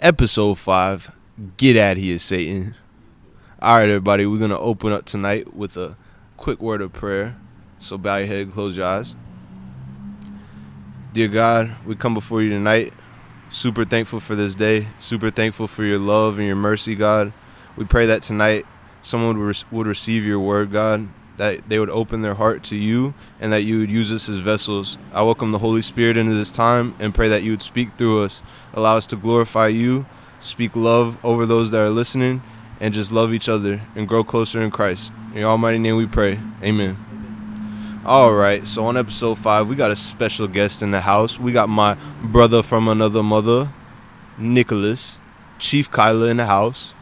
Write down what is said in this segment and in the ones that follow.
Episode 5 Get Out Here, Satan. All right, everybody, we're to open up tonight with a quick word of prayer. So bow your head and close your eyes. Dear God, we come before you tonight. Super thankful for this day. Super thankful for your love and your mercy, God. We pray that tonight someone would, re- would receive your word, God, that they would open their heart to you and that you would use us as vessels. I welcome the Holy Spirit into this time and pray that you would speak through us. Allow us to glorify you, speak love over those that are listening, and just love each other and grow closer in Christ. In your almighty name we pray. Amen. All right, so on episode five, we got a special guest in the house. We got my brother from another mother, Nicholas, Chief Kyler in the house.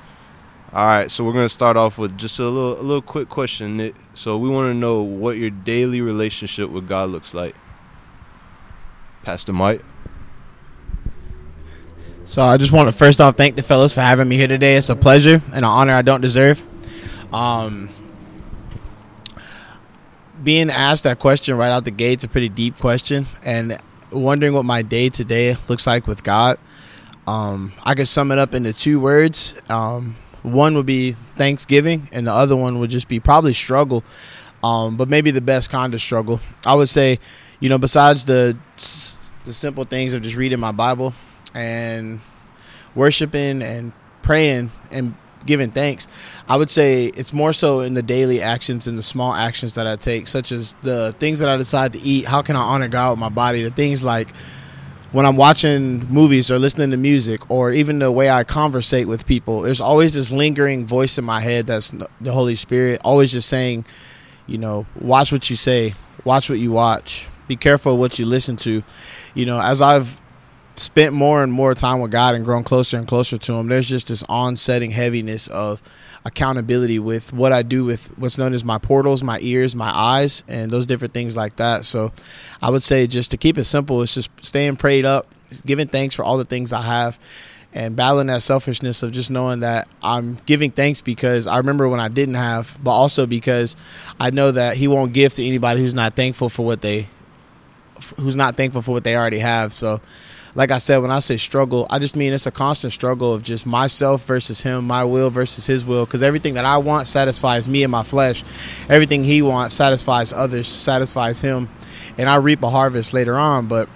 All right, so we're gonna start off with just a little, a little quick question, Nick. So we want to know what your daily relationship with God looks like. Pastor Mike. So I just want to first off thank the fellas for having me here today. It's a pleasure and an honor I don't deserve. Um, being asked that question right out the gate is a pretty deep question, and wondering what my day to day looks like with God. Um, I could sum it up into two words. Um, one would be Thanksgiving, and the other one would just be probably struggle, um, but maybe the best kind of struggle. I would say, you know, besides the the simple things of just reading my Bible and worshiping and praying and giving thanks. I would say it's more so in the daily actions and the small actions that I take, such as the things that I decide to eat. How can I honor God with my body? The things like when I'm watching movies or listening to music, or even the way I conversate with people. There's always this lingering voice in my head that's the Holy Spirit, always just saying, you know, watch what you say, watch what you watch, be careful what you listen to. You know, as I've spent more and more time with God and grown closer and closer to Him, there's just this on-setting heaviness of accountability with what I do with what's known as my portals, my ears, my eyes, and those different things like that. So I would say just to keep it simple, it's just staying prayed up, giving thanks for all the things I have. And battling that selfishness of just knowing that I'm giving thanks because I remember when I didn't have, but also because I know that He won't give to anybody who's not thankful for what they, who's not thankful for what they already have. So like I said, when I say struggle, I just mean it's a constant struggle of just myself versus him, my will versus his will. Because everything that I want satisfies me and my flesh. Everything he wants satisfies others, satisfies him. And I reap a harvest later on. But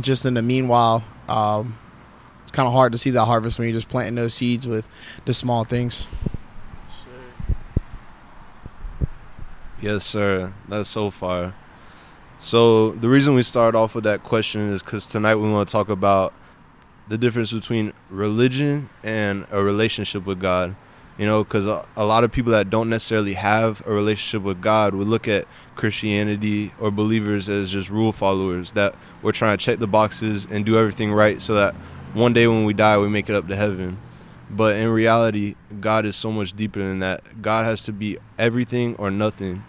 just in the meanwhile, um, it's kind of hard to see that harvest when you're just planting those seeds with the small things. Yes, sir. That's so far. So the reason we start off with that question is because tonight we want to talk about the difference between religion and a relationship with God. You know, because a, a, lot of people that don't necessarily have a relationship with God would look at Christianity or believers as just rule followers that we're trying to check the boxes and do everything right so that one day when we die we make it up to heaven. But in reality, God is so much deeper than that. God has to be everything or nothing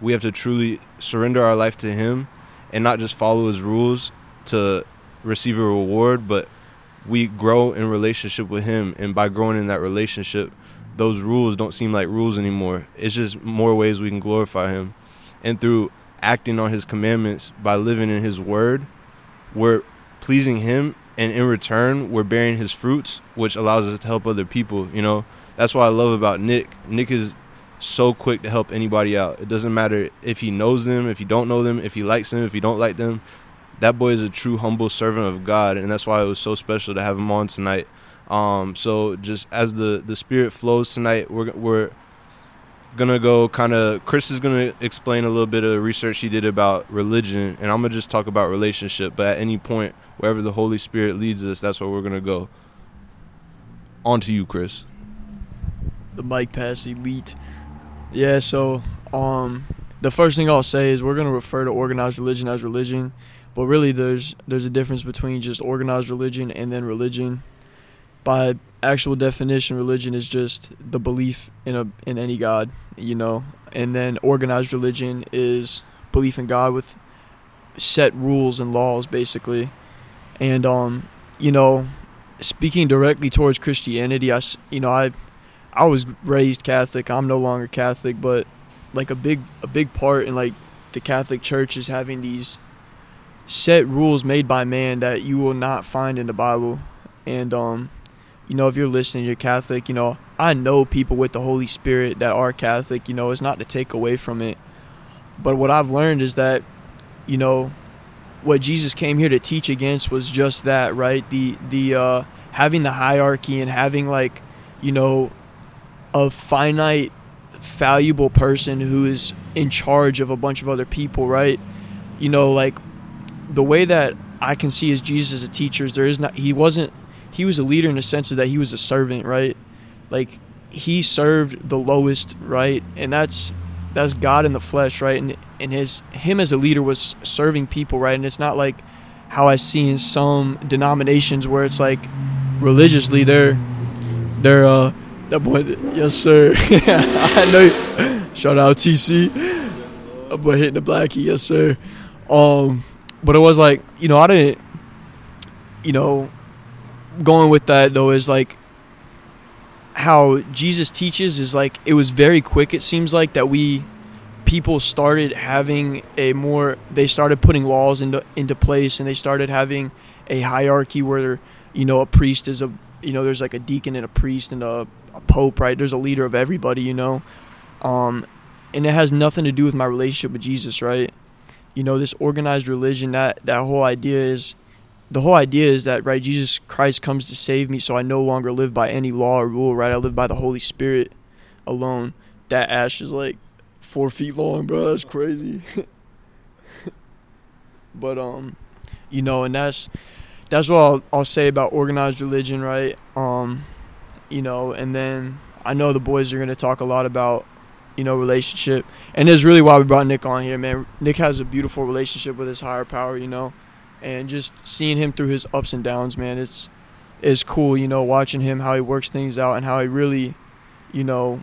we have to truly surrender our life to Him and not just follow His rules to receive a reward, but we grow in relationship with Him. And by growing in that relationship, those rules don't seem like rules anymore. It's just more ways we can glorify Him. And through acting on His commandments, by living in His Word, we're pleasing Him. And in return, we're bearing His fruits, which allows us to help other people. You know, that's what I love about Nick. Nick is so quick to help anybody out. It doesn't matter if he knows them, if you don't know them, if he likes them, if you don't like them. That boy is a true humble servant of God, and that's why it was so special to have him on tonight. Um, so just as the the spirit flows tonight, we're we're gonna go kind of. Chris is gonna explain a little bit of research he did about religion, and I'm gonna just talk about relationship. But at any point, wherever the Holy Spirit leads us, that's where we're gonna go. On to you, Chris. The mic pass elite. Yeah, so um, the first thing I'll say is we're going to refer to organized religion as religion, but really there's there's a difference between just organized religion and then religion. By actual definition, religion is just the belief in a in any god, you know, and then organized religion is belief in God with set rules and laws, basically. And um, you know, speaking directly towards Christianity, I you know I I was raised Catholic. I'm no longer Catholic, but like a big a big part in like the Catholic Church is having these set rules made by man that you will not find in the Bible. And um, you know, if you're listening, you're Catholic. You know, I know people with the Holy Spirit that are Catholic. You know, it's not to take away from it, but what I've learned is that, you know, what Jesus came here to teach against was just that, right? The the uh, having the hierarchy and having like, you know, a finite, valuable person who is in charge of a bunch of other people, right? You know, like the way that I can see as Jesus as a teacher is there is not he wasn't he was a leader in the sense of that he was a servant, right? Like he served the lowest, right? And that's that's God in the flesh, right? And and his him as a leader was serving people, right? And it's not like how I see in some denominations where it's like religiously they're they're uh that boy yes sir. I know shout out TC. That boy hitting the blackie, yes sir. Um but it was like, you know, I didn't you know going with that though is like how Jesus teaches is like it was very quick it seems like that we people started having a more they started putting laws into into place and they started having a hierarchy where you know a priest is a you know there's like a deacon and a priest and a, a pope right? There's a leader of everybody you know? Um and it has nothing to do with my relationship with Jesus right? You know this organized religion that that whole idea is the whole idea is that right jesus christ comes to save me so i no longer live by any law or rule right? I live by the holy spirit alone. That ash is like four feet long bro. That's crazy. But um you know and that's that's what I'll, I'll say about organized religion right? Um you know and then i know the boys are going to talk a lot about you know relationship. And it's really why we brought nick on here man. Nick has a beautiful relationship with his higher power you know. And just seeing him through his ups and downs, man, it's it's cool, you know, watching him how he works things out and how he really, you know,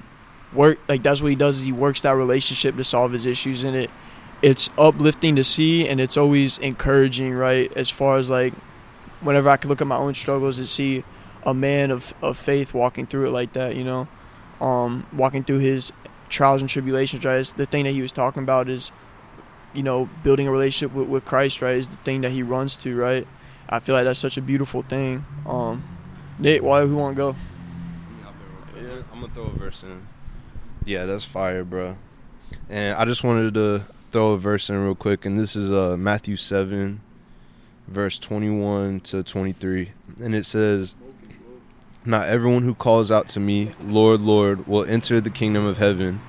work like that's what he does is he works that relationship to solve his issues. And it it's uplifting to see and it's always encouraging, right? As far as like whenever I can look at my own struggles and see a man of, of faith walking through it like that, you know, um, walking through his trials and tribulations, right? The thing that he was talking about is you know, building a relationship with, with Christ, right, is the thing that he runs to, right? I feel like that's such a beautiful thing. Um, Nick, why who want to go? Yeah. I'm gonna throw a verse in. Yeah, that's fire, bro. And I just wanted to throw a verse in real quick, and this is uh, Matthew seven, verse twenty-one to twenty-three, and it says, "Not everyone who calls out to me, Lord, Lord, will enter the kingdom of heaven."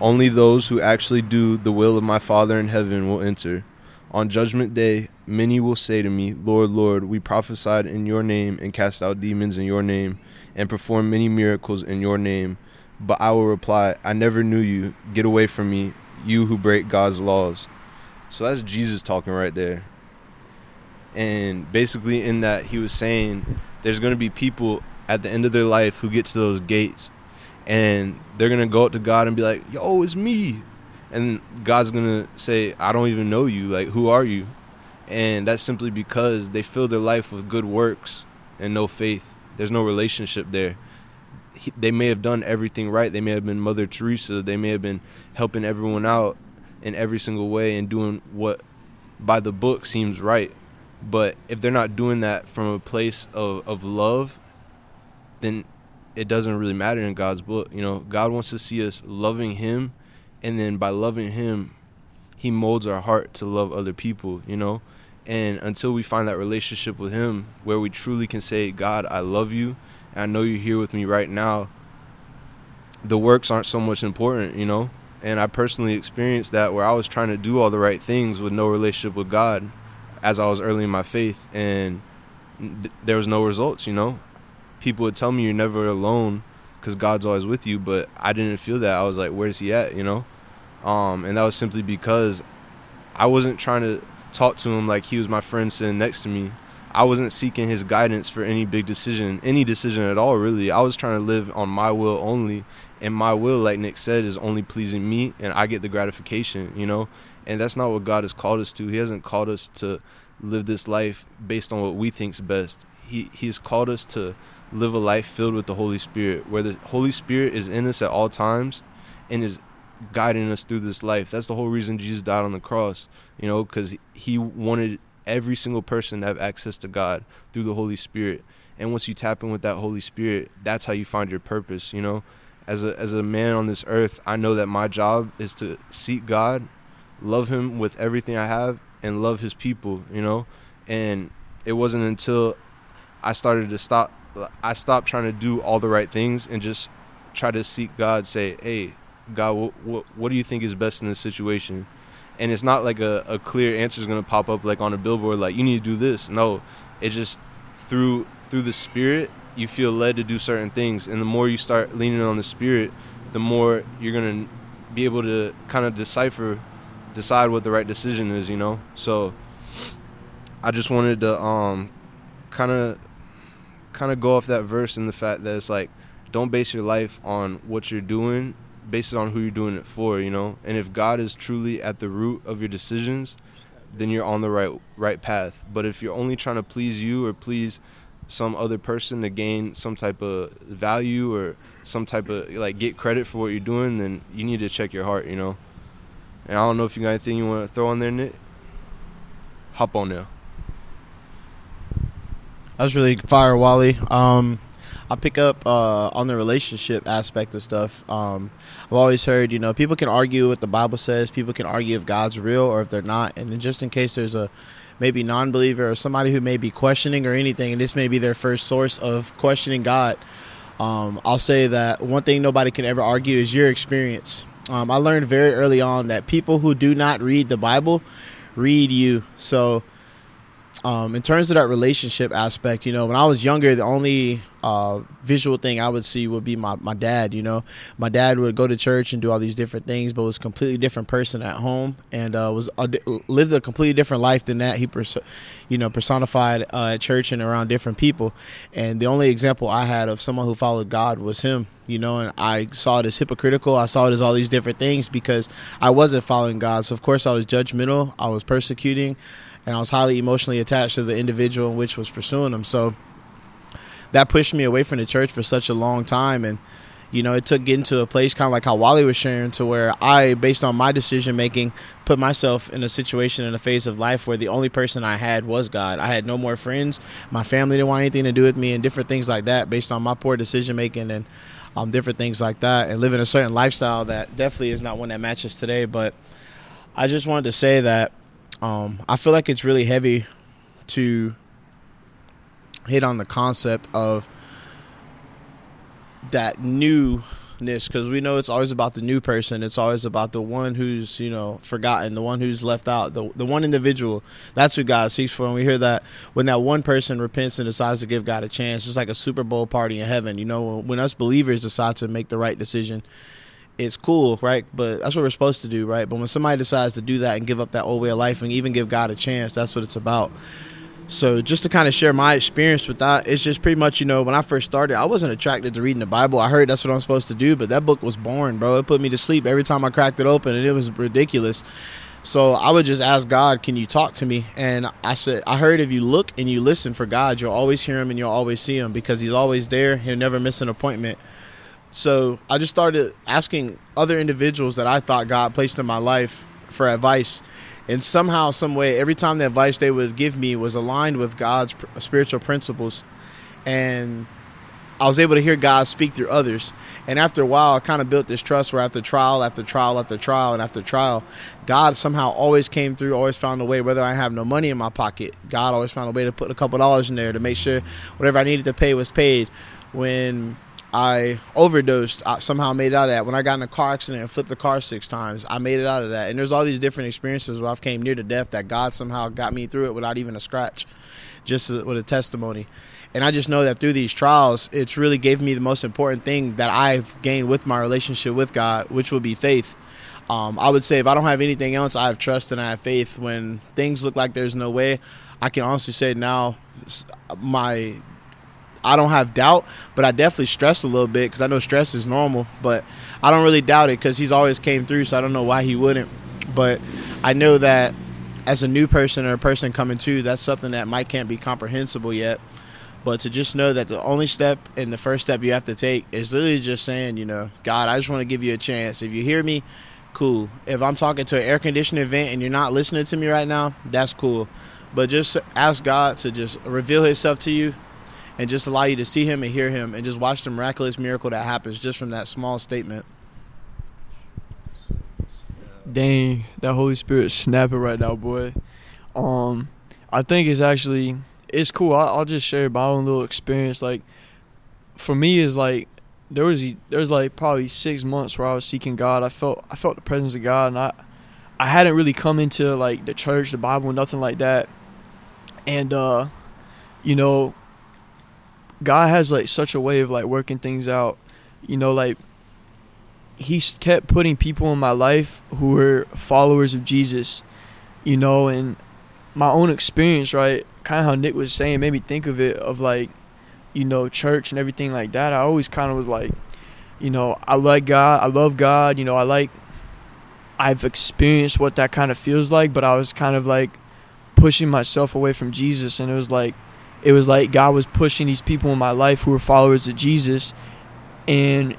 Only those who actually do the will of my Father in heaven will enter. On judgment day, many will say to me, Lord, Lord, we prophesied in your name and cast out demons in your name and performed many miracles in your name. But I will reply, I never knew you. Get away from me, you who break God's laws. So that's Jesus talking right there. And basically, in that, he was saying there's going to be people at the end of their life who gets to those gates and they're gonna go up to God and be like, "Yo, it's me," and God's gonna say, "I don't even know you. Like, who are you?" And that's simply because they fill their life with good works and no faith. There's no relationship there. He, they may have done everything right. They may have been Mother Teresa. They may have been helping everyone out in every single way and doing what by the book seems right. But if they're not doing that from a place of, of love, then it doesn't really matter in God's book. You know, God wants to see us loving Him, and then by loving Him, He molds our heart to love other people. You know, and until we find that relationship with Him, where we truly can say, "God, I love you, and I know you're here with me right now," the works aren't so much important. You know, and I personally experienced that where I was trying to do all the right things with no relationship with God, as I was early in my faith, and there was no results. You know, people would tell me you're never alone because God's always with you, but I didn't feel that. I was like, where's he at? You know? Um, and that was simply because I wasn't trying to talk to him like he was my friend sitting next to me. I wasn't seeking his guidance for any big decision, any decision at all, really. I was trying to live on my will only. And my will, like Nick said, is only pleasing me, and I get the gratification, you know? And that's not what God has called us to. He hasn't called us to live this life based on what we think's best. He He's called us to live a life filled with the Holy Spirit, where the Holy Spirit is in us at all times and is guiding us through this life. That's the whole reason Jesus died on the cross, you know, because he wanted every single person to have access to God through the Holy Spirit. And once you tap in with that Holy Spirit, that's how you find your purpose, you know? As a as a man on this earth, I know that my job is to seek God, love him with everything I have and love his people, you know? And it wasn't until I started to stop I stopped trying to do all the right things and just try to seek God, say, "Hey, God, what what, what do you think is best in this situation?" And it's not like a, a clear answer is going to pop up like on a billboard, like you need to do this. No, it just through through the Spirit, you feel led to do certain things, and the more you start leaning on the Spirit, the more you're going to be able to kind of decipher, decide what the right decision is. You know, so I just wanted to um kind of kind of go off that verse and the fact that it's like don't base your life on what you're doing base it on who you're doing it for you know? And if god is truly at the root of your decisions then you're on the right right path. But if you're only trying to please you or please some other person to gain some type of value or some type of like get credit for what you're doing then you need to check your heart you know? And i don't know if you got anything you want to throw on there nick? Hop on there That was really fire, Wally. Um, I'll pick up uh, on the relationship aspect of stuff. Um, I've always heard, you know, people can argue what the Bible says. People can argue if God's real or if they're not. And then just in case there's a maybe non-believer or somebody who may be questioning or anything, and this may be their first source of questioning God, um, I'll say that one thing nobody can ever argue is your experience. Um, I learned very early on that people who do not read the Bible read you. So um, in terms of that relationship aspect, you know, when I was younger, the only uh, visual thing I would see would be my, my dad. You know, my dad would go to church and do all these different things, but was a completely different person at home and uh, was uh, lived a completely different life than that. He, pers- you know, personified uh, at church and around different people. And the only example I had of someone who followed God was him. You know, and I saw it as hypocritical. I saw it as all these different things because I wasn't following God. So of course I was judgmental. I was persecuting and I was highly emotionally attached to the individual in which was pursuing them. So that pushed me away from the church for such a long time, and you know, it took getting to a place kind of like how Wally was sharing, to where I, based on my decision making, put myself in a situation in a phase of life where the only person I had was God. I had no more friends. My family didn't want anything to do with me, and different things like that, based on my poor decision making and um, different things like that, and living a certain lifestyle that definitely is not one that matches today. But I just wanted to say that um, I feel like it's really heavy to hit on the concept of that newness because we know it's always about the new person. It's always about the one who's you know forgotten, the one who's left out, the the one individual. That's who God seeks for. And we hear that when that one person repents and decides to give God a chance, it's like a Super Bowl party in heaven. You know, when us believers decide to make the right decision it's cool, right? But that's what we're supposed to do, right? But when somebody decides to do that and give up that old way of life and even give God a chance, that's what it's about. So just to kind of share my experience with that, it's just pretty much, you know, when I first started, I wasn't attracted to reading the Bible. I heard that's what I'm supposed to do, but that book was boring, bro. It put me to sleep every time I cracked it open, and it was ridiculous. So I would just ask God, "Can you talk to me?" And I said, "I heard if you look and you listen for God, you'll always hear Him and you'll always see Him because He's always there. He'll never miss an appointment." So I just started asking other individuals that I thought God placed in my life for advice. And somehow, some way, every time the advice they would give me was aligned with God's spiritual principles. And I was able to hear God speak through others. And after a while, I kind of built this trust where after trial, after trial, after trial, and after trial, God somehow always came through, always found a way, whether I have no money in my pocket, God always found a way to put a couple dollars in there to make sure whatever I needed to pay was paid. When I overdosed. I somehow made it out of that. When I got in a car accident and flipped the car six times, I made it out of that. And there's all these different experiences where I've came near to death that God somehow got me through it without even a scratch, just with a testimony. And I just know that through these trials, it's really gave me the most important thing that I've gained with my relationship with God, which will be faith. Um, I would say if I don't have anything else, I have trust and I have faith. When things look like there's no way, I can honestly say now my I don't have doubt, but I definitely stress a little bit because I know stress is normal. But I don't really doubt it because he's always came through, so I don't know why he wouldn't. But I know that as a new person or a person coming to, that's something that might can't be comprehensible yet. But to just know that the only step and the first step you have to take is literally just saying, you know, God, I just want to give you a chance. If you hear me, cool. If I'm talking to an air conditioning event and you're not listening to me right now, that's cool. but just ask God to just reveal Himself to you, and just allow you to see Him and hear Him, and just watch the miraculous miracle that happens just from that small statement. Dang, that Holy Spirit snapping right now, boy. Um, I think it's actually it's cool. I'll, I'll just share my own little experience. Like, for me, is like there was there was like probably six months where I was seeking God. I felt I felt the presence of God, and I I hadn't really come into like the church, the Bible, nothing like that. And uh, you know, God has like such a way of like working things out. You know, like he kept putting people in my life who were followers of Jesus. You know, and my own experience, right? Kind of how Nick was saying, made me think of it of like you know, church and everything like that, I always kind of was like, you know, I like God, I love God, you know, I like, I've experienced what that kind of feels like, but I was kind of like pushing myself away from Jesus, and it was like, it was like God was pushing these people in my life who were followers of Jesus, and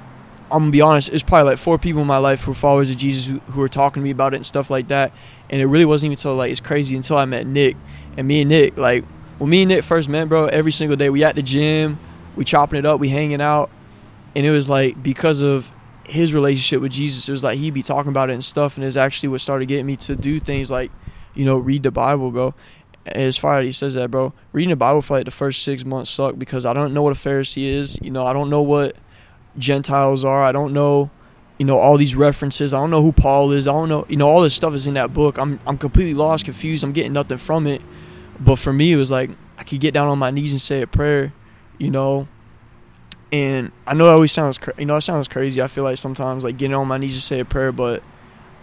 I'm gonna be honest, it's probably like four people in my life who were followers of Jesus who, who were talking to me about it and stuff like that, and it really wasn't even until like it's crazy until I met Nick, and me and Nick like when me and Nick first met, bro, every single day we at the gym, we chopping it up, we hanging out, and it was like because of his relationship with Jesus, it was like he'd be talking about it and stuff, and it's actually what started getting me to do things like, you know, read the Bible, bro. As far as he says that, bro, reading the Bible for like the first six months sucked because I don't know what a Pharisee is, you know, I don't know what Gentiles are, I don't know you know all these references. I don't know who Paul is. I don't know. You know all this stuff is in that book. I'm I'm completely lost, confused. I'm getting nothing from it. But for me, it was like I could get down on my knees and say a prayer, you know. And I know it always sounds, cra- you know, it sounds crazy. I feel like sometimes like getting on my knees to say a prayer, but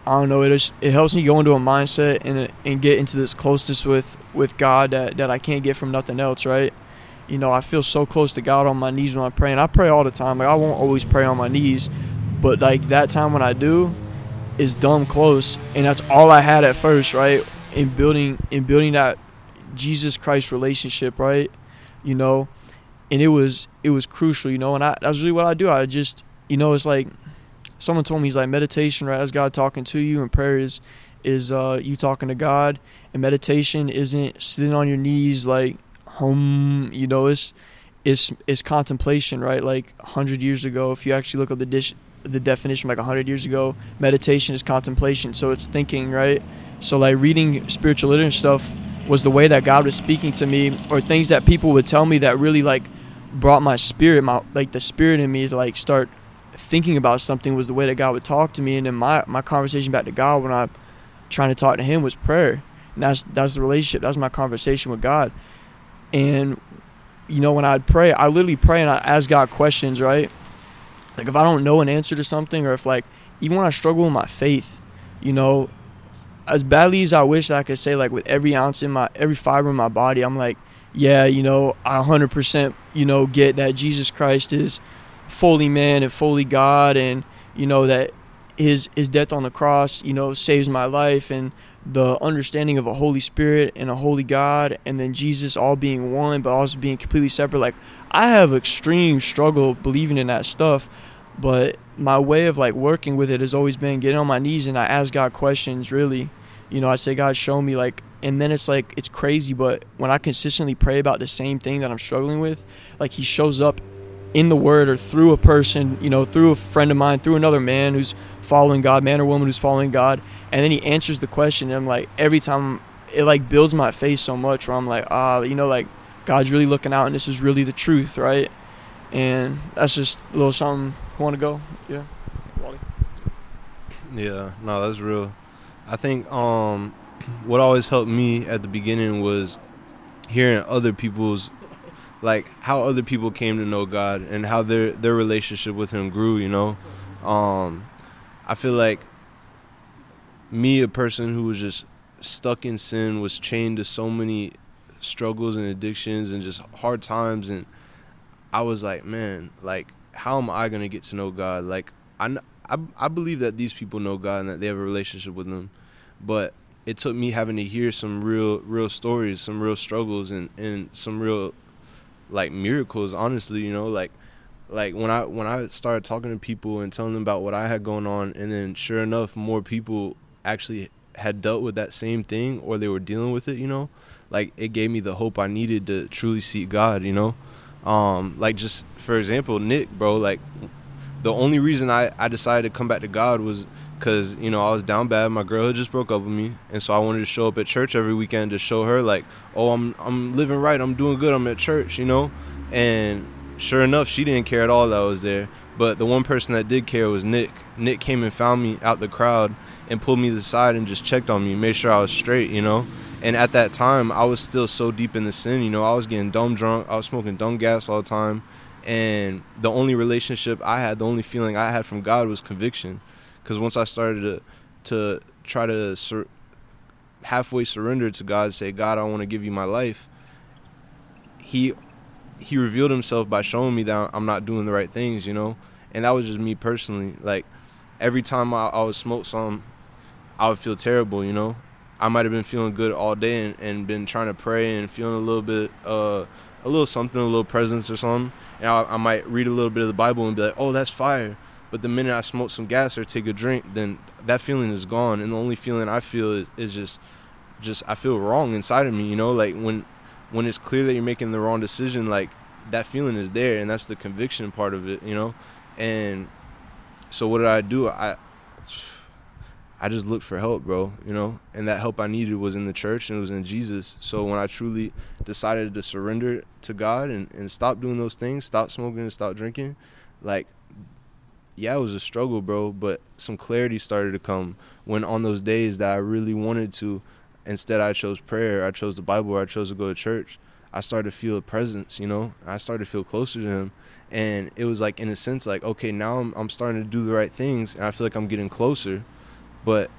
I don't know. It just, it helps me go into a mindset and and get into this closeness with with God that that I can't get from nothing else, right? You know, I feel so close to God on my knees when I pray, and I pray all the time. Like I won't always pray on my knees, but like that time when I do, is dumb close, and that's all I had at first, right? In building in building that Jesus Christ relationship, right? You know, and it was it was crucial, you know, and I that's really what I do. I just you know, it's like someone told me he's like meditation, right? As God talking to you, and prayer is is uh, you talking to God, and meditation isn't sitting on your knees like hum, you know, it's it's it's contemplation, right? Like hundred years ago, if you actually look up the dish the definition like 100 years ago meditation is contemplation so it's thinking right so like reading spiritual literature stuff was the way that God was speaking to me or things that people would tell me that really like brought my spirit my like the spirit in me to like start thinking about something was the way that God would talk to me. And then my my conversation back to God when I'm trying to talk to him was prayer. And that's that's the relationship. That's my conversation with God. And you know when I'd pray I literally pray and I ask God questions right? Like if I don't know an answer to something or if like even when I struggle with my faith you know as badly as I wish I could say, like with every ounce in my every fiber in my body, I'm like, yeah, you know, I 100%, you know, get that Jesus Christ is fully man and fully God, and you know that his his death on the cross, you know, saves my life, and the understanding of a Holy Spirit and a Holy God, and then Jesus all being one, but also being completely separate. Like I have extreme struggle believing in that stuff, but my way of like working with it has always been getting on my knees and I ask God questions really you know, I say, God, show me, like, and then it's like, it's crazy, but when I consistently pray about the same thing that I'm struggling with, like, He shows up in the Word or through a person, you know, through a friend of mine, through another man who's following God, man or woman who's following God, and then He answers the question. And I'm like, every time it like builds my face so much where I'm like, ah, you know, like, God's really looking out and this is really the truth, right? And that's just a little something want to go. Yeah. Wally. Yeah, no, that's real. I think um, what always helped me at the beginning was hearing other people's like how other people came to know God and how their their relationship with Him grew. You know, um, I feel like me, a person who was just stuck in sin, was chained to so many struggles and addictions and just hard times, and I was like, man, like how am I gonna get to know God? Like I I, I believe that these people know God and that they have a relationship with Him, but it took me having to hear some real real stories, some real struggles, and and some real like miracles. Honestly, you know, like like when I when I started talking to people and telling them about what I had going on, and then sure enough, more people actually had dealt with that same thing or they were dealing with it. You know, like it gave me the hope I needed to truly seek God, you know? Um, like just for example, Nick, bro, like the only reason I, I decided to come back to God was because you know I was down bad. My girl had just broke up with me, and so I wanted to show up at church every weekend to show her like, oh, I'm I'm living right, I'm doing good, I'm at church, you know. And sure enough, she didn't care at all that I was there. But the one person that did care was Nick. Nick came and found me out the crowd and pulled me to the side and just checked on me, made sure I was straight, you know. And at that time, I was still so deep in the sin, you know. I was getting dumb drunk, I was smoking dumb gas all the time and the only relationship I had, the only feeling I had from God was conviction, because once I started to to try to sur- halfway surrender to God, say, God, I want to give you my life. He he revealed himself by showing me that I'm not doing the right things, you know, and that was just me personally. Like every time I, I would smoke some, I would feel terrible, you know. I might have been feeling good all day and, and been trying to pray and feeling a little bit uh a little something, a little presence or something, and I, I, might read a little bit of the Bible and be like, "Oh, that's fire." But the minute I smoke some gas or take a drink, then that feeling is gone, and the only feeling I feel is, is just, just I feel wrong inside of me. You know, like when, when it's clear that you're making the wrong decision, like that feeling is there, and that's the conviction part of it. You know, and so what did I do? I I just looked for help, bro, you know, and that help I needed was in the church and it was in Jesus. So when I truly decided to surrender to God and, and stop doing those things, stop smoking and stop drinking, like, yeah, it was a struggle, bro, but some clarity started to come when on those days that I really wanted to, instead I chose prayer, I chose the Bible, I chose to go to church. I started to feel a presence, you know, I started to feel closer to Him. And it was like, in a sense, like, okay, now I'm, I'm starting to do the right things and I feel like I'm getting closer but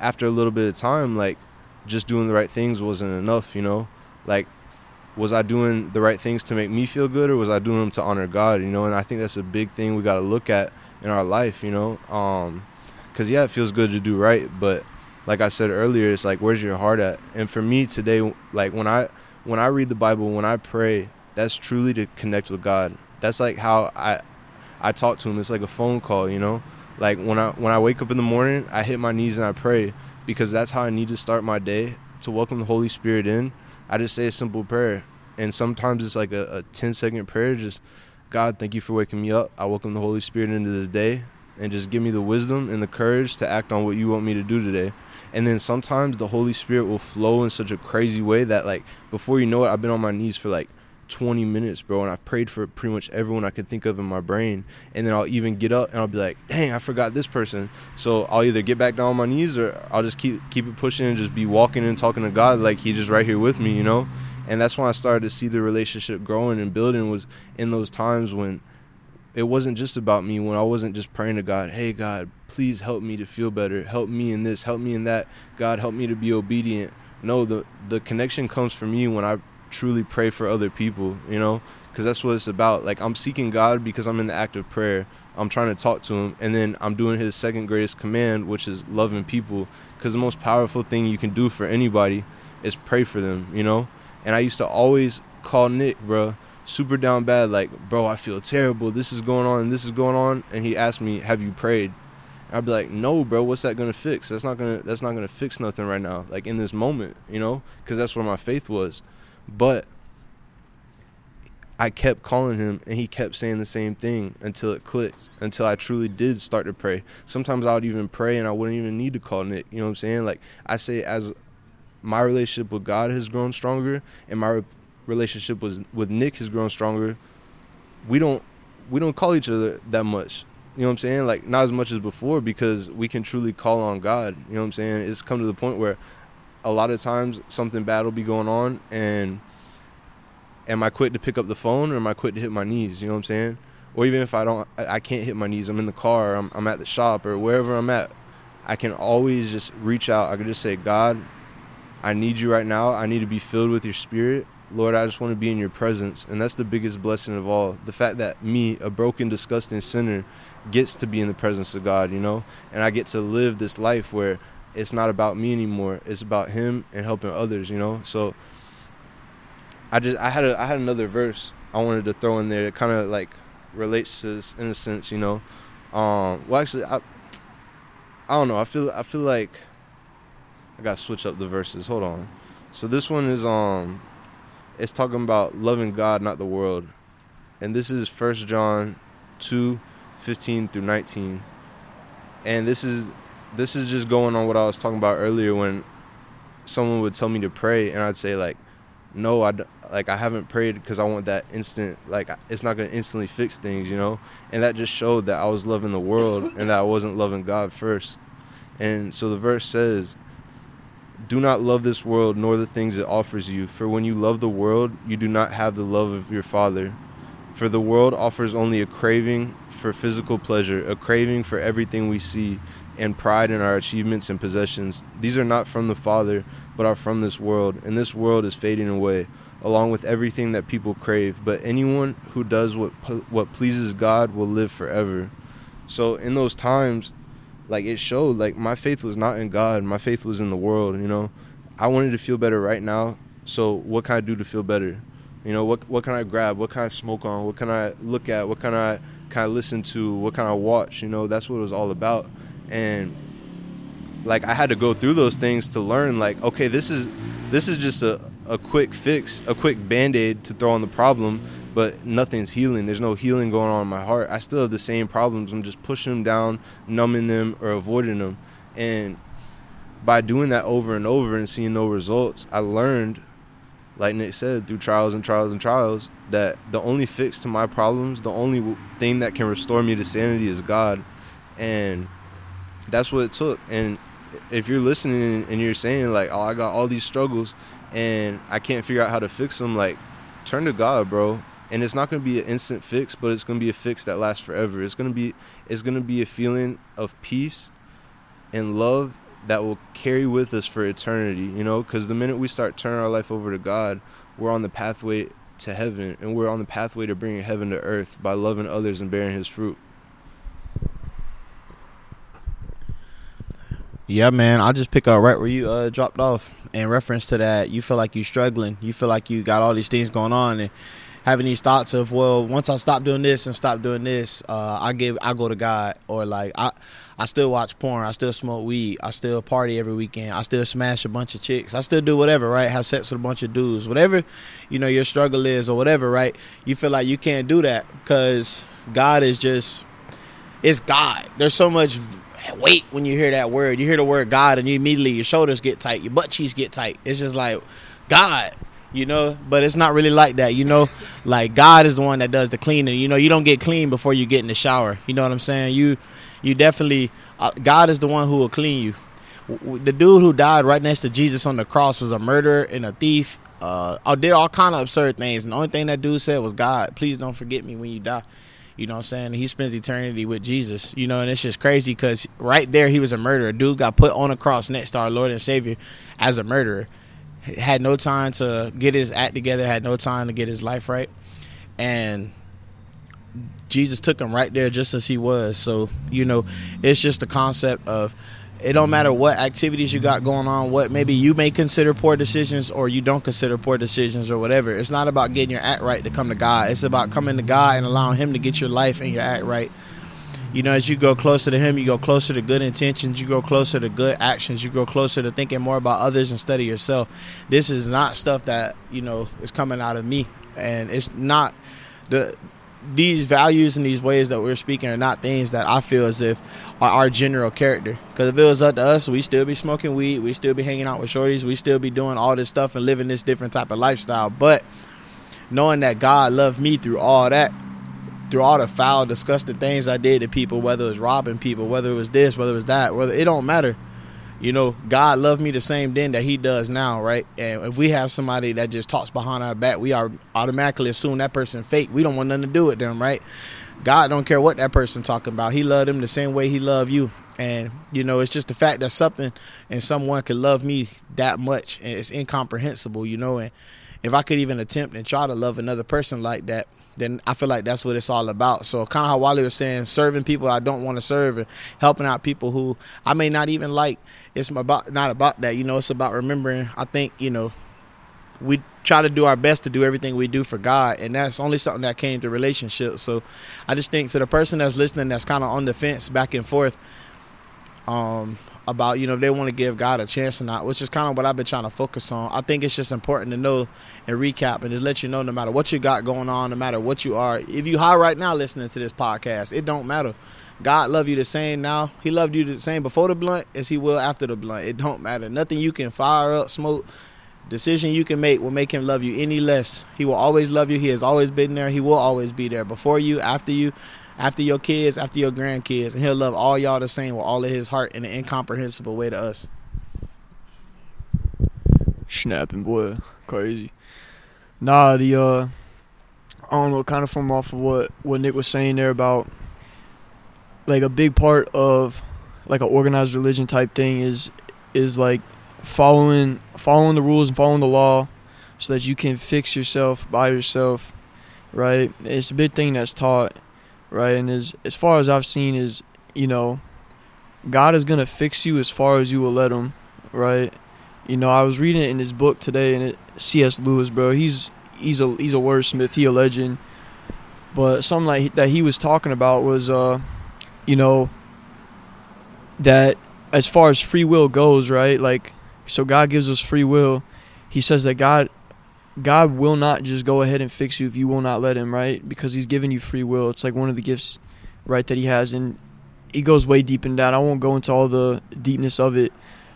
after a little bit of time, like just doing the right things wasn't enough, you know? Like was I doing the right things to make me feel good or was I doing them to honor God, you know? And I think that's a big thing we got to look at in our life, you know? Um cuz yeah, it feels good to do right, but like I said earlier, it's like where's your heart at? And for me today, like when I when I read the Bible, when I pray, that's truly to connect with God. That's like how I I talk to him. It's like a phone call, you know? Like when I when I wake up in the morning, I hit my knees and I pray because that's how I need to start my day to welcome the Holy Spirit in. I just say a simple prayer, and sometimes it's like a, a 10 second prayer. Just God, thank you for waking me up. I welcome the Holy Spirit into this day, and just give me the wisdom and the courage to act on what you want me to do today. And then sometimes the Holy Spirit will flow in such a crazy way that like before you know it, I've been on my knees for like 20 minutes, bro, and I prayed for pretty much everyone I could think of in my brain. And then I'll even get up and I'll be like, "Dang, I forgot this person." So I'll either get back down on my knees or I'll just keep keep it pushing and just be walking and talking to God like He just right here with me, you know. And that's when I started to see the relationship growing and building was in those times when it wasn't just about me when I wasn't just praying to God, "Hey God, please help me to feel better. Help me in this, help me in that. God, help me to be obedient." No, the the connection comes from me when I truly pray for other people, you know, because that's what it's about. Like I'm seeking God because I'm in the act of prayer. I'm trying to talk to Him, and then I'm doing His second greatest command, which is loving people. Because the most powerful thing you can do for anybody is pray for them, you know. And I used to always call Nick, bro, super down bad, like, bro, I feel terrible. This is going on, and this is going on. And he asked me, "Have you prayed?" And I'd be like, "No, bro. What's that gonna fix? That's not gonna. That's not gonna fix nothing right now. Like in this moment, you know, because that's where my faith was." But I kept calling him and he kept saying the same thing until it clicked, until I truly did start to pray. Sometimes I would even pray and I wouldn't even need to call Nick. You know what I'm saying? Like I say, as my relationship with God has grown stronger and my relationship was with Nick has grown stronger, we don't we don't call each other that much. You know what I'm saying? Like not as much as before because we can truly call on God. You know what I'm saying? It's come to the point where a lot of times something bad will be going on and am I quick to pick up the phone or am I quick to hit my knees? You know what I'm saying? Or even if I don't, I can't hit my knees. I'm in the car, I'm, I'm at the shop or wherever I'm at. I can always just reach out. I can just say, God, I need you right now. I need to be filled with your spirit. Lord, I just want to be in your presence. And that's the biggest blessing of all. The fact that me, a broken, disgusting sinner, gets to be in the presence of God, you know? And I get to live this life where it's not about me anymore. It's about him and helping others, you know? So I just I had a I had another verse I wanted to throw in there that kind of like relates to this in a sense, you know. Um well actually I I don't know. I feel I feel like I got to switch up the verses. Hold on. So this one is um it's talking about loving God, not the world. And this is First John 2, 15 through 19. And this is this is just going on what I was talking about earlier when someone would tell me to pray and I'd say like no, I like I haven't prayed because I want that instant like it's not to instantly fix things, you know? And that just showed that I was loving the world and that I wasn't loving God first. And so the verse says, "Do not love this world nor the things it offers you, for when you love the world, you do not have the love of your Father." For the world offers only a craving for physical pleasure, a craving for everything we see, and pride in our achievements and possessions. These are not from the Father, but are from this world, and this world is fading away, along with everything that people crave. But anyone who does what what pleases God will live forever. So in those times, like it showed, like my faith was not in God, my faith was in the world. You know, I wanted to feel better right now. So what can I do to feel better? You know, what what can I grab? What can I smoke on? What can I look at? What can I kind of listen to? What can I watch? You know, that's what it was all about. And like I had to go through those things to learn like, okay, this is this is just a, a quick fix, a quick band-aid to throw on the problem, but nothing's healing. There's no healing going on in my heart. I still have the same problems. I'm just pushing them down, numbing them or avoiding them. And by doing that over and over and seeing no results, I learned like Nick said, through trials and trials and trials, that the only fix to my problems, the only thing that can restore me to sanity is God. And that's what it took. And if you're listening and you're saying, like, oh, I got all these struggles and I can't figure out how to fix them, like, turn to God, bro. And it's not going to be an instant fix, but it's going to be a fix that lasts forever. It's going to be it's going to be a feeling of peace and love that will carry with us for eternity, you know, because the minute we start turning our life over to God, we're on the pathway to heaven and we're on the pathway to bringing heaven to earth by loving others and bearing his fruit. Yeah, man. I'll just pick up right where you uh, dropped off. In reference to that, you feel like you're struggling. You feel like you got all these things going on, and having these thoughts of, well, once I stop doing this and stop doing this, uh, I give, I go to God, or like I, I still watch porn. I still smoke weed. I still party every weekend. I still smash a bunch of chicks. I still do whatever, right? Have sex with a bunch of dudes. Whatever, you know, your struggle is or whatever, right? You feel like you can't do that because God is just, it's God. There's so much weight when you hear that word. You hear the word God and you immediately, your shoulders get tight, your butt cheeks get tight. It's just like, God you know but it's not really like that you know like god is the one that does the cleaning you know you don't get clean before you get in the shower you know what i'm saying you you definitely uh, God is the one who will clean you. The dude who died right next to Jesus on the cross was a murderer and a thief. Uh, I did all kind of absurd things, and the only thing that dude said was, "God, please don't forget me when you die." You know what I'm saying? He spends eternity with Jesus. You know, and it's just crazy because right there he was a murderer. Dude got put on a cross next to our Lord and Savior as a murderer. Had no time to get his act together. Had no time to get his life right, and Jesus took him right there just as he was. So, you know, it's just the concept of it don't matter what activities you got going on, what maybe you may consider poor decisions or you don't consider poor decisions or whatever. It's not about getting your act right to come to God. It's about coming to God and allowing him to get your life and your act right. You know, as you go closer to him, you go closer to good intentions, you go closer to good actions, you go closer to thinking more about others instead of yourself. This is not stuff that, you know, is coming out of me. And it's not the these values and these ways that we're speaking are not things that I feel as if are our general character. Because if it was up to us, we still be smoking weed, we still be hanging out with shorties, we still be doing all this stuff and living this different type of lifestyle. But knowing that God loved me through all that, through all the foul, disgusting things I did to people, whether it was robbing people, whether it was this, whether it was that, whether it don't matter you know, God loved me the same then that He does now, right? And if we have somebody that just talks behind our back, we are automatically assume that person fake. We don't want nothing to do with them, right? God don't care what that person talking about. He loved them the same way He loved you. And you know, it's just the fact that something and someone could love me that much, and it's incomprehensible, you know. And if I could even attempt and try to love another person like that, then I feel like that's what it's all about. So kind of how Wally was saying, serving people I don't want to serve and helping out people who I may not even like. It's about not about that, you know. It's about remembering. I think you know, we try to do our best to do everything we do for God, and that's only something that came to relationships. So I just think to the person that's listening, that's kind of on the fence, back and forth. Um, about you know if they want to give God a chance or not, which is kind of what I've been trying to focus on. I think it's just important to know and recap and just let you know no matter what you got going on, no matter what you are, if you high right now listening to this podcast, it don't matter. God love you the same now. He loved you the same before the blunt as he will after the blunt. It don't matter. Nothing you can fire up, smoke, decision you can make will make him love you any less. He will always love you. He has always been there. He will always be there before you, after you, after your kids, after your grandkids, and he'll love all y'all the same with all of his heart in an incomprehensible way to us. Snapping boy, crazy. Nah, the uh, I don't know, kind of from off of what what Nick was saying there about like a big part of like an organized religion type thing is is like following following the rules and following the law so that you can fix yourself by yourself right it's a big thing that's taught right? And as as far as i've seen is you know god is gonna fix you as far as you will let him right? You know i was reading it in his book today and it cs lewis bro he's he's a he's a wordsmith he a legend. But something like that he was talking about was uh you know that as far as free will goes right? Like so God gives us free will. He says that God God will not just go ahead and fix you if you will not let him, right? Because he's given you free will. It's like one of the gifts right that he has and he goes way deep in that. I won't go into all the deepness of it,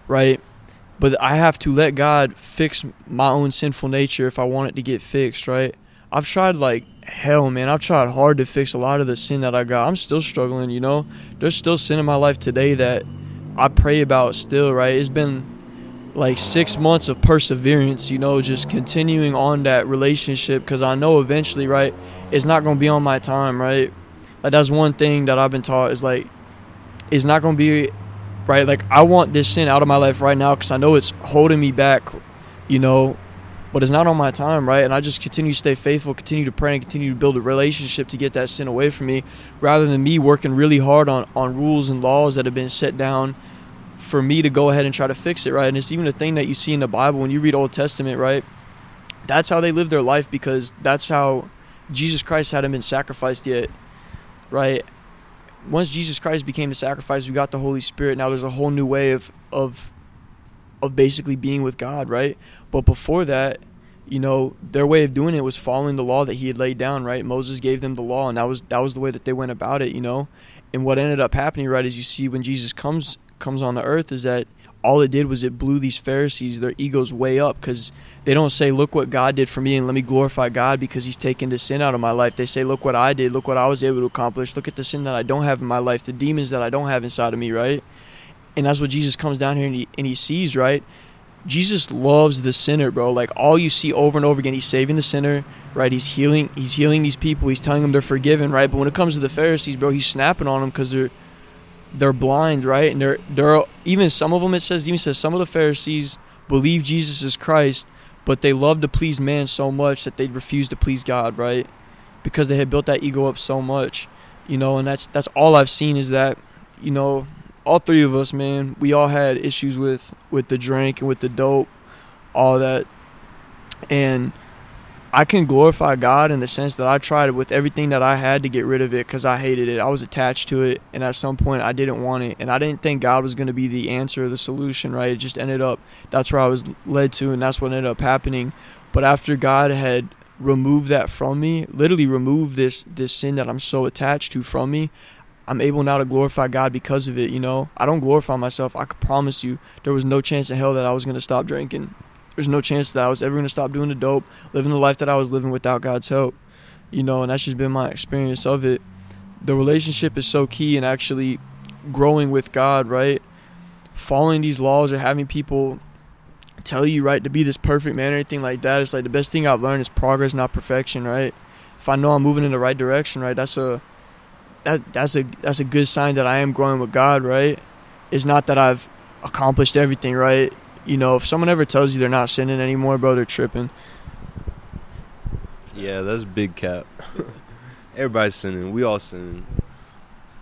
right? But I have to let God fix my own sinful nature if I want it to get fixed, right? I've tried like hell, man. I've tried hard to fix a lot of the sin that I got. I'm still struggling, you know. There's still sin in my life today that I pray about still, right? It's been like six months of perseverance, you know, just continuing on that relationship because I know eventually, right, it's not going to be on my time, right? Like, that's one thing that I've been taught is like, it's not going to be, right? Like, I want this sin out of my life right now because I know it's holding me back, you know, but it's not on my time, right? And I just continue to stay faithful, continue to pray, and continue to build a relationship to get that sin away from me rather than me working really hard on, on rules and laws that have been set down for me to go ahead and try to fix it, right? And it's even a thing that you see in the Bible when you read Old Testament, right? That's how they lived their life because that's how Jesus Christ hadn't been sacrificed yet, right? Once Jesus Christ became the sacrifice, we got the Holy Spirit. Now there's a whole new way of of of basically being with God, right? But before that, you know, their way of doing it was following the law that he had laid down, right? Moses gave them the law and that was that was the way that they went about it, you know? And what ended up happening, right, is you see when Jesus comes comes on the earth is that all it did was it blew these Pharisees their egos way up because they don't say, "Look what God did for me," and let me glorify God because He's taken the sin out of my life. They say, "Look what I did. Look what I was able to accomplish. Look at the sin that I don't have in my life, the demons that I don't have inside of me." Right, and that's what Jesus comes down here and he, and he sees. Right, Jesus loves the sinner, bro. Like all you see over and over again, He's saving the sinner. Right, He's healing. He's healing these people. He's telling them they're forgiven. Right, but when it comes to the Pharisees, bro, He's snapping on them because they're they're blind, right? And they're they're even some of them it says even says some of the Pharisees believe Jesus is Christ, but they love to please man so much that they refuse to please God, right? Because they had built that ego up so much, you know. And that's that's all I've seen is that, you know, all three of us, man, we all had issues with with the drink and with the dope, all that, and I can glorify God in the sense that I tried with everything that I had to get rid of it because I hated it. I was attached to it, and at some point I didn't want it, and I didn't think God was going to be the answer, the solution. Right? It just ended up that's where I was led to, and that's what ended up happening. But after God had removed that from me, literally removed this this sin that I'm so attached to from me, I'm able now to glorify God because of it. You know, I don't glorify myself. I could promise you, there was no chance in hell that I was going to stop drinking there's no chance that I was ever going to stop doing the dope, living the life that I was living without God's help. You know, and that's just been my experience of it. The relationship is so key in actually growing with God, right? Following these laws or having people tell you, right, to be this perfect man or anything like that. It's like the best thing I've learned is progress, not perfection, right? If I know I'm moving in the right direction, right, that's a that that's a that's a good sign that I am growing with God, right? It's not that I've accomplished everything, right? You know, if someone ever tells you they're not sinning anymore, bro, they're tripping. Yeah, that's big cap. Everybody's sinning. We all sinning.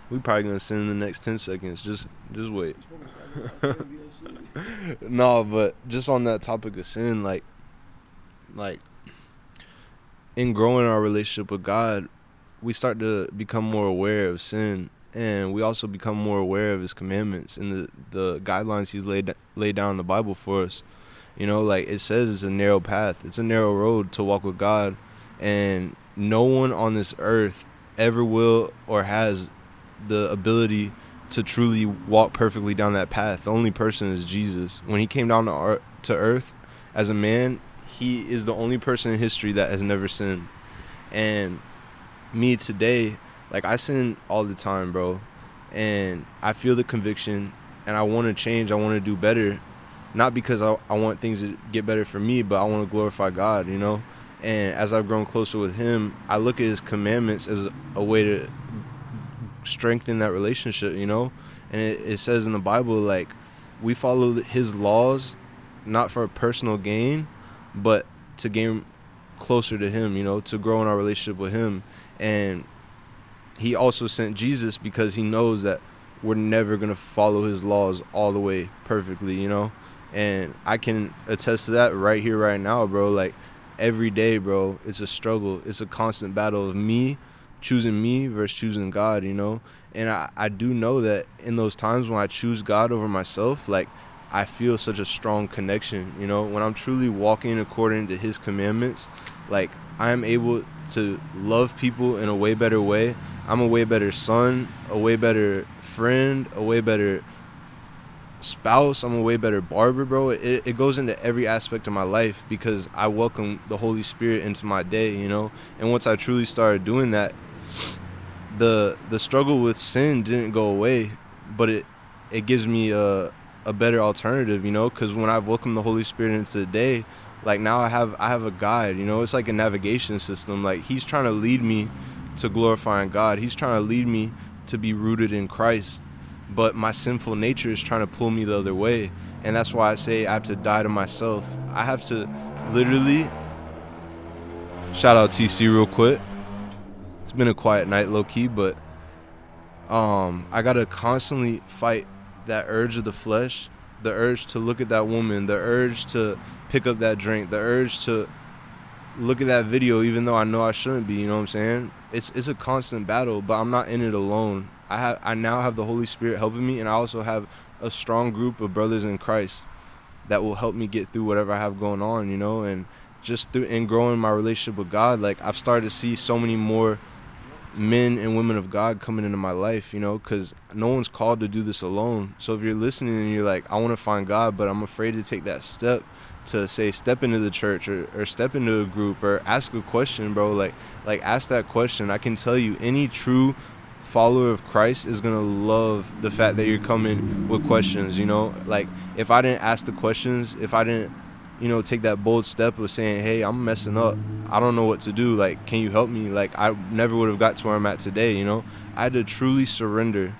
We probably gonna sin in the next ten seconds. Just just wait. no, but just on that topic of sin, like like in growing our relationship with God, we start to become more aware of sin and we also become more aware of his commandments and the the guidelines he's laid laid down in the Bible for us. You know, like it says it's a narrow path. It's a narrow road to walk with God and no one on this earth ever will or has the ability to truly walk perfectly down that path. The only person is Jesus. When he came down to, to earth as a man, he is the only person in history that has never sinned. And me today, like I sin all the time, bro. And I feel the conviction and I want to change. I want to do better. Not because I, I want things to get better for me, but I want to glorify God, you know? And as I've grown closer with Him, I look at His commandments as a way to strengthen that relationship, you know? And it, it says in the Bible, like, we follow His laws not for personal gain, but to gain closer to Him, you know, to grow in our relationship with Him. And He also sent Jesus because He knows that we're never going to follow His laws all the way perfectly, you know? And I can attest to that right here, right now, bro. Like, every day, bro, it's a struggle. It's a constant battle of me choosing me versus choosing God, you know? And I, I do know that in those times when I choose God over myself, like, I feel such a strong connection, you know? When I'm truly walking according to His commandments, like, I'm able to love people in a way better way. I'm a way better son, a way better friend, a way better spouse. I'm a way better barber, bro. It, it goes into every aspect of my life because I welcome the Holy Spirit into my day, you know. And once I truly started doing that, the the struggle with sin didn't go away, but it it gives me a a better alternative, you know. Because when I've welcomed the Holy Spirit into the day, like now I have I have a guide, you know. It's like a navigation system. Like He's trying to lead me to glorifying God. He's trying to lead me to be rooted in Christ but my sinful nature is trying to pull me the other way and that's why i say i have to die to myself i have to literally shout out tc real quick it's been a quiet night low key but um i gotta constantly fight that urge of the flesh the urge to look at that woman the urge to pick up that drink the urge to look at that video even though i know i shouldn't be you know what i'm saying? It's it's a constant battle but i'm not in it alone. I have I now have the Holy Spirit helping me, and I also have a strong group of brothers in Christ that will help me get through whatever I have going on, you know, and just through in growing my relationship with God, like I've started to see so many more men and women of God coming into my life, you know, because no one's called to do this alone. So if you're listening and you're like, I want to find God, but I'm afraid to take that step to say step into the church or, or step into a group or ask a question, bro, like like ask that question. I can tell you any true follower of Christ is gonna love the fact that you're coming with questions. You know, like if I didn't ask the questions, if I didn't, you know, take that bold step of saying, "Hey, I'm messing up. I don't know what to do. Like, can you help me?" Like, I never would have got to where I'm at today. You know, I had to truly surrender.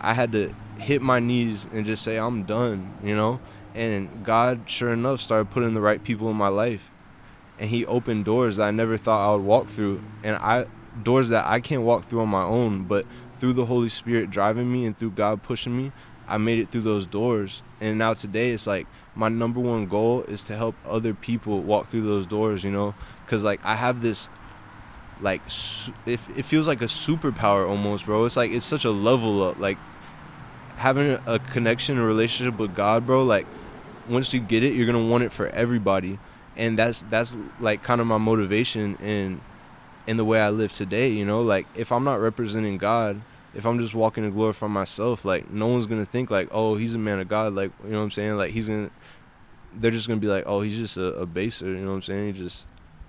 I had to hit my knees and just say, "I'm done." You know, and God, sure enough, started putting the right people in my life, and He opened doors that I never thought I would walk through, and I doors that I can't walk through on my own, but through the Holy Spirit driving me and through God pushing me, I made it through those doors. And now today it's like my number one goal is to help other people walk through those doors, you know? Cuz like I have this like it, it feels like a superpower almost, bro. It's like it's such a level up like having a connection a relationship with God, bro, like once you get it, you're to want it for everybody. And that's that's like kind of my motivation and in the way I live today, you know, like if I'm not representing God, if I'm just walking to glorify myself, like no one's gonna think like, oh, he's a man of God, like you know what I'm saying? Like he's gonna, they're just gonna be like, oh, he's just a, a baser, you know what I'm saying? He just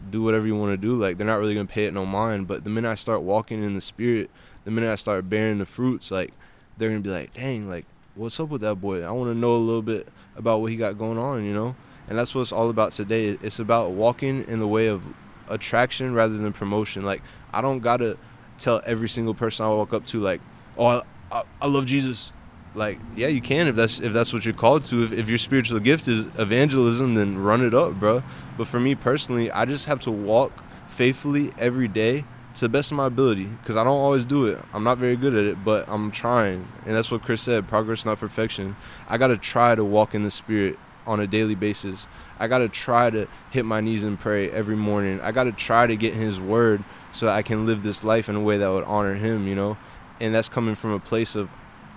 do whatever you want to do. Like they're not really gonna pay it no mind. But the minute I start walking in the spirit, the minute I start bearing the fruits, like they're gonna be like, dang, like what's up with that boy? I want to know a little bit about what he got going on, you know. And that's what it's all about today. It's about walking in the way of attraction rather than promotion. Like I don't gotta tell every single person I walk up to like, oh, I, I, I love Jesus. Like yeah, you can if that's if that's what you're called to. If, if your spiritual gift is evangelism, then run it up, bro. But for me personally, I just have to walk faithfully every day to the best of my ability because I don't always do it. I'm not very good at it, but I'm trying. And that's what Chris said progress, not perfection. I got to try to walk in the spirit on a daily basis. I got to try to hit my knees and pray every morning. I got to try to get his word so I can live this life in a way that would honor him, you know? and that's coming from a place of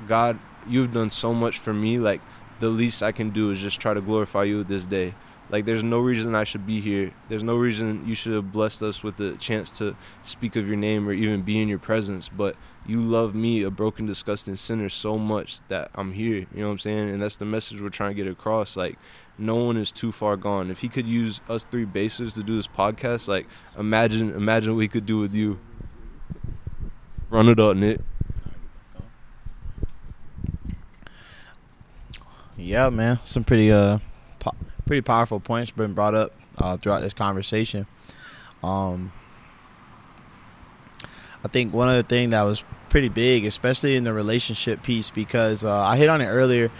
God, you've done so much for me. Like the least I can do is just try to glorify you this day. Like there's no reason I should be here. There's no reason you should have blessed us with the chance to speak of your name or even be in your presence. But you love me, a broken, disgusting sinner, so much that I'm here. You know what I'm saying? And that's the message we're trying to get across. Like no one is too far gone. If he could use us three basers to do this podcast, like imagine imagine what we could do with you. Run it up, Nick. Yeah, man, some pretty uh, pretty powerful points been brought up uh, throughout this conversation. Um, I think one other thing that was pretty big, especially in the relationship piece, because uh, I hit on it earlier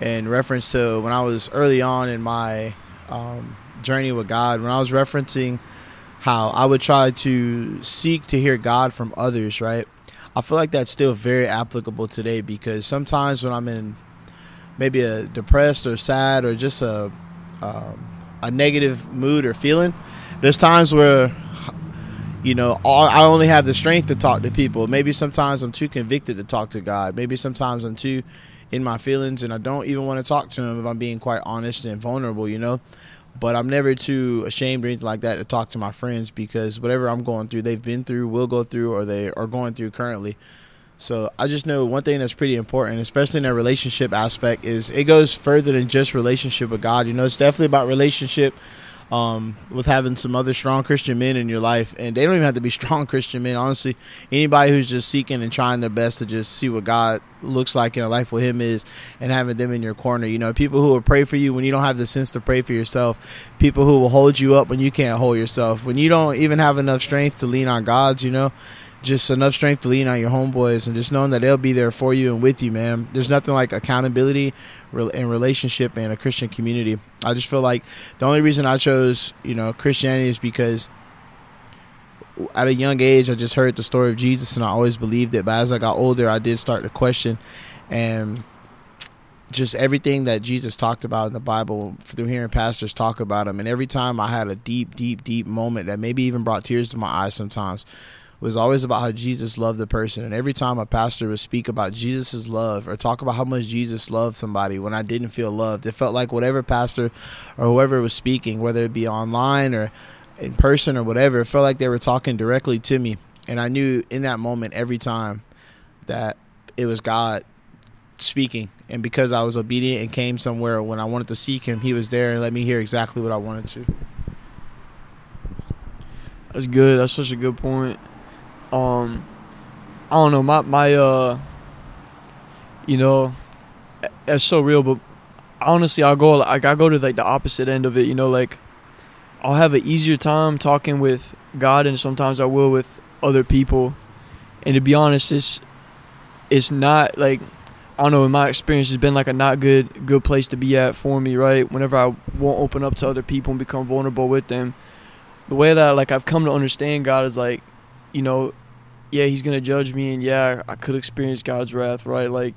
in reference to when I was early on in my um, journey with God, when I was referencing how I would try to seek to hear God from others, right? I feel like that's still very applicable today because sometimes when I'm in maybe a depressed or sad or just a um, a negative mood or feeling, there's times where you know all, I only have the strength to talk to people. Maybe sometimes I'm too convicted to talk to God. Maybe sometimes I'm too in my feelings and I don't even want to talk to him if I'm being quite honest and vulnerable, you know. But I'm never too ashamed or anything like that to talk to my friends because whatever I'm going through, they've been through, will go through, or they are going through currently. So I just know one thing that's pretty important, especially in a relationship aspect, is it goes further than just relationship with God. You know, it's definitely about relationship um, with having some other strong Christian men in your life, and they don't even have to be strong Christian men. Honestly, anybody who's just seeking and trying their best to just see what God looks like in a life with Him is, and having them in your corner. You know, people who will pray for you when you don't have the sense to pray for yourself. People who will hold you up when you can't hold yourself. When you don't even have enough strength to lean on God's. You know just enough strength to lean on your homeboys and just knowing that they'll be there for you and with you, man. There's nothing like accountability in relationship and a Christian community. I just feel like the only reason I chose, you know, Christianity is because at a young age I just heard the story of Jesus and I always believed it. But as I got older, I did start to question and just everything that Jesus talked about in the Bible through hearing pastors talk about him. And every time I had a deep, deep, deep moment that maybe even brought tears to my eyes sometimes was always about how Jesus loved the person. And every time a pastor would speak about Jesus' love or talk about how much Jesus loved somebody when I didn't feel loved, it felt like whatever pastor or whoever was speaking, whether it be online or in person or whatever, it felt like they were talking directly to me. And I knew in that moment every time that it was God speaking. And because I was obedient and came somewhere when I wanted to seek Him, He was there and let me hear exactly what I wanted to. That's good. That's such a good point um I don't know my my uh you know that's so real but honestly I'll go like I go to like the opposite end of it you know like I'll have an easier time talking with God and sometimes I will with other people. And to be honest it's it's not like I don't know in my experience it's been like a not good good place to be at for me right? Whenever I won't open up to other people and become vulnerable with them. The way that like I've come to understand God is like you know, yeah, he's gonna judge me, and yeah, I could experience God's wrath, right? Like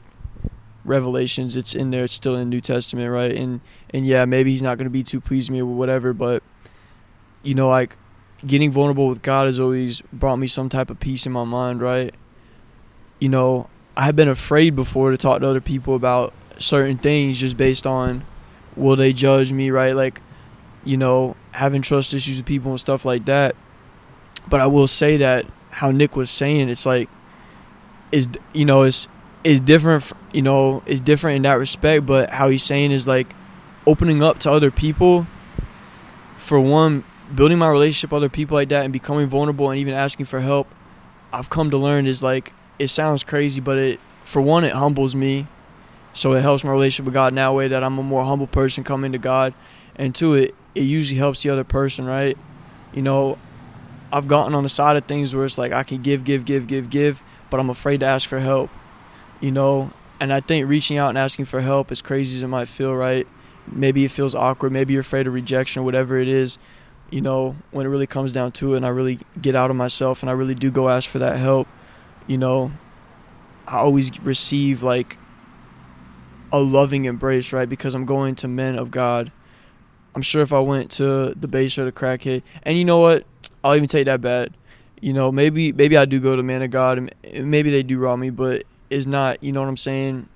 Revelations, it's in there, it's still in New Testament, right? And and yeah, maybe he's not gonna be too pleased with me or whatever, but you know, like getting vulnerable with God has always brought me some type of peace in my mind, right? You know, I have been afraid before to talk to other people about certain things just based on will they judge me, right? Like, you know, having trust issues with people and stuff like that. But I will say that how Nick was saying, it's like is you know is is different. You know, is different in that respect. But how he's saying is like opening up to other people. For one, building my relationship with other people like that and becoming vulnerable and even asking for help. I've come to learn is like it sounds crazy, but it for one it humbles me, so it helps my relationship with God in that way that I'm a more humble person coming to God, and two it it usually helps the other person, right? You know, I've gotten on the side of things where it's like I can give, give, give, give, give, but I'm afraid to ask for help. You know, and I think reaching out and asking for help, as crazy as it might feel, right? Maybe it feels awkward. Maybe you're afraid of rejection or whatever it is. You know, when it really comes down to it, and I really get out of myself and I really do go ask for that help, you know, I always receive like a loving embrace, right? Because I'm going to men of God. I'm sure if I went to the base or the crackhead, and you know what? I'll even take that bad. you know, maybe maybe I do go to man of God, and maybe they do rob me, but it's not. You know what I'm saying?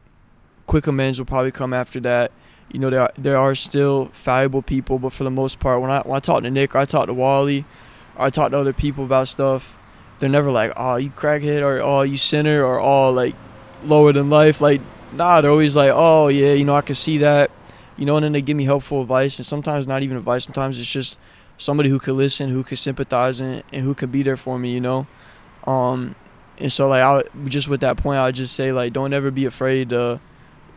Quick amends will probably come after that. You know, there are, there are still valuable people, but for the most part, when I when I talk to Nick or I talk to Wally, or I talk to other people about stuff, they're never like, "Oh, you crackhead," or "Oh, you sinner," or "Oh, like lower than life." Like, nah, they're always like, "Oh, yeah, you know, I can see that," you know, and then they give me helpful advice, and sometimes not even advice. Sometimes it's just somebody who could listen, who could sympathize, and, and who could be there for me, you know. Um, and so like I just with that point, I just say like, don't ever be afraid to,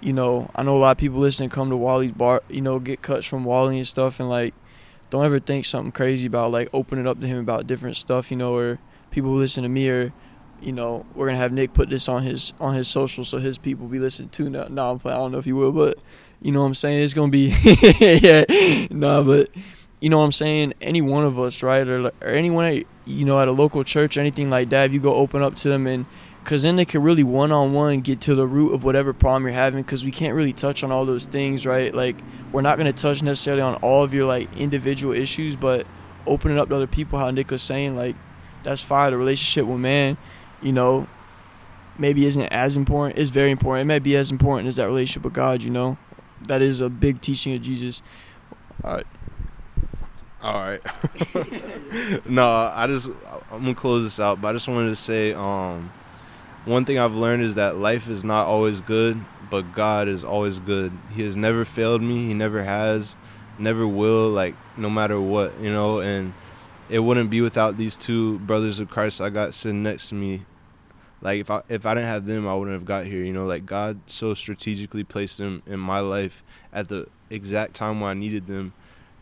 you know, I know a lot of people listening come to Wally's bar, you know, get cuts from Wally and stuff, and like, don't ever think something crazy about like opening up to him about different stuff, you know, or people who listen to me or you know, we're gonna have Nick put this on his on his social so his people be listening to. No, no I'm playing. I don't know if he will, but you know what I'm saying. It's gonna be yeah, no, but you know what I'm saying? Any one of us, right, or, or anyone, you know, at a local church anything like that, if you go open up to them and because then they can really one on one get to the root of whatever problem you're having because we can't really touch on all those things, right? Like, we're not going to touch necessarily on all of your like individual issues, but open it up to other people, how Nick was saying, like, that's fine. The relationship with man, you know, maybe isn't as important. It's very important. It may be as important as that relationship with God, you know. That is a big teaching of Jesus. All right. All right. no, I just I'm gonna close this out, but I just wanted to say, um, one thing I've learned is that life is not always good, but God is always good. He has never failed me. He never has, never will. Like no matter what, you know. And it wouldn't be without these two brothers of Christ I got sitting next to me. Like if I if I didn't have them, I wouldn't have got here. You know, like God so strategically placed them in my life at the exact time when I needed them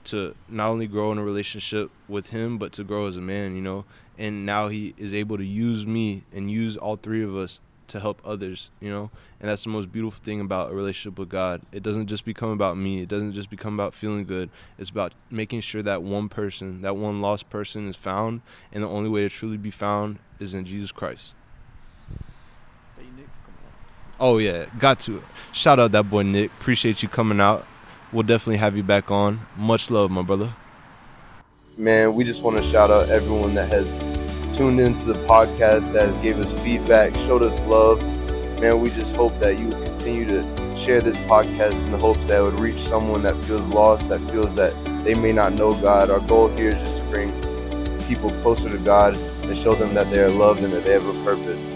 to not only grow in a relationship with him but to grow as a man you know? And now he is able to use me and use all three of us to help others you know? And that's the most beautiful thing about a relationship with god. It doesn't just become about me. It doesn't just become about feeling good. It's about making sure that one person that one lost person is found and the only way to truly be found is in jesus christ. Oh yeah. Got to. Shout out that boy nick. Appreciate you coming out we'll definitely have you back on. Much love, my brother. Man, we just want to shout out everyone that has tuned into the podcast, that has gave us feedback, showed us love. Man, we just hope that you would continue to share this podcast in the hopes that it would reach someone that feels lost, that feels that they may not know God. Our goal here is just to bring people closer to God and show them that they are loved and that they have a purpose.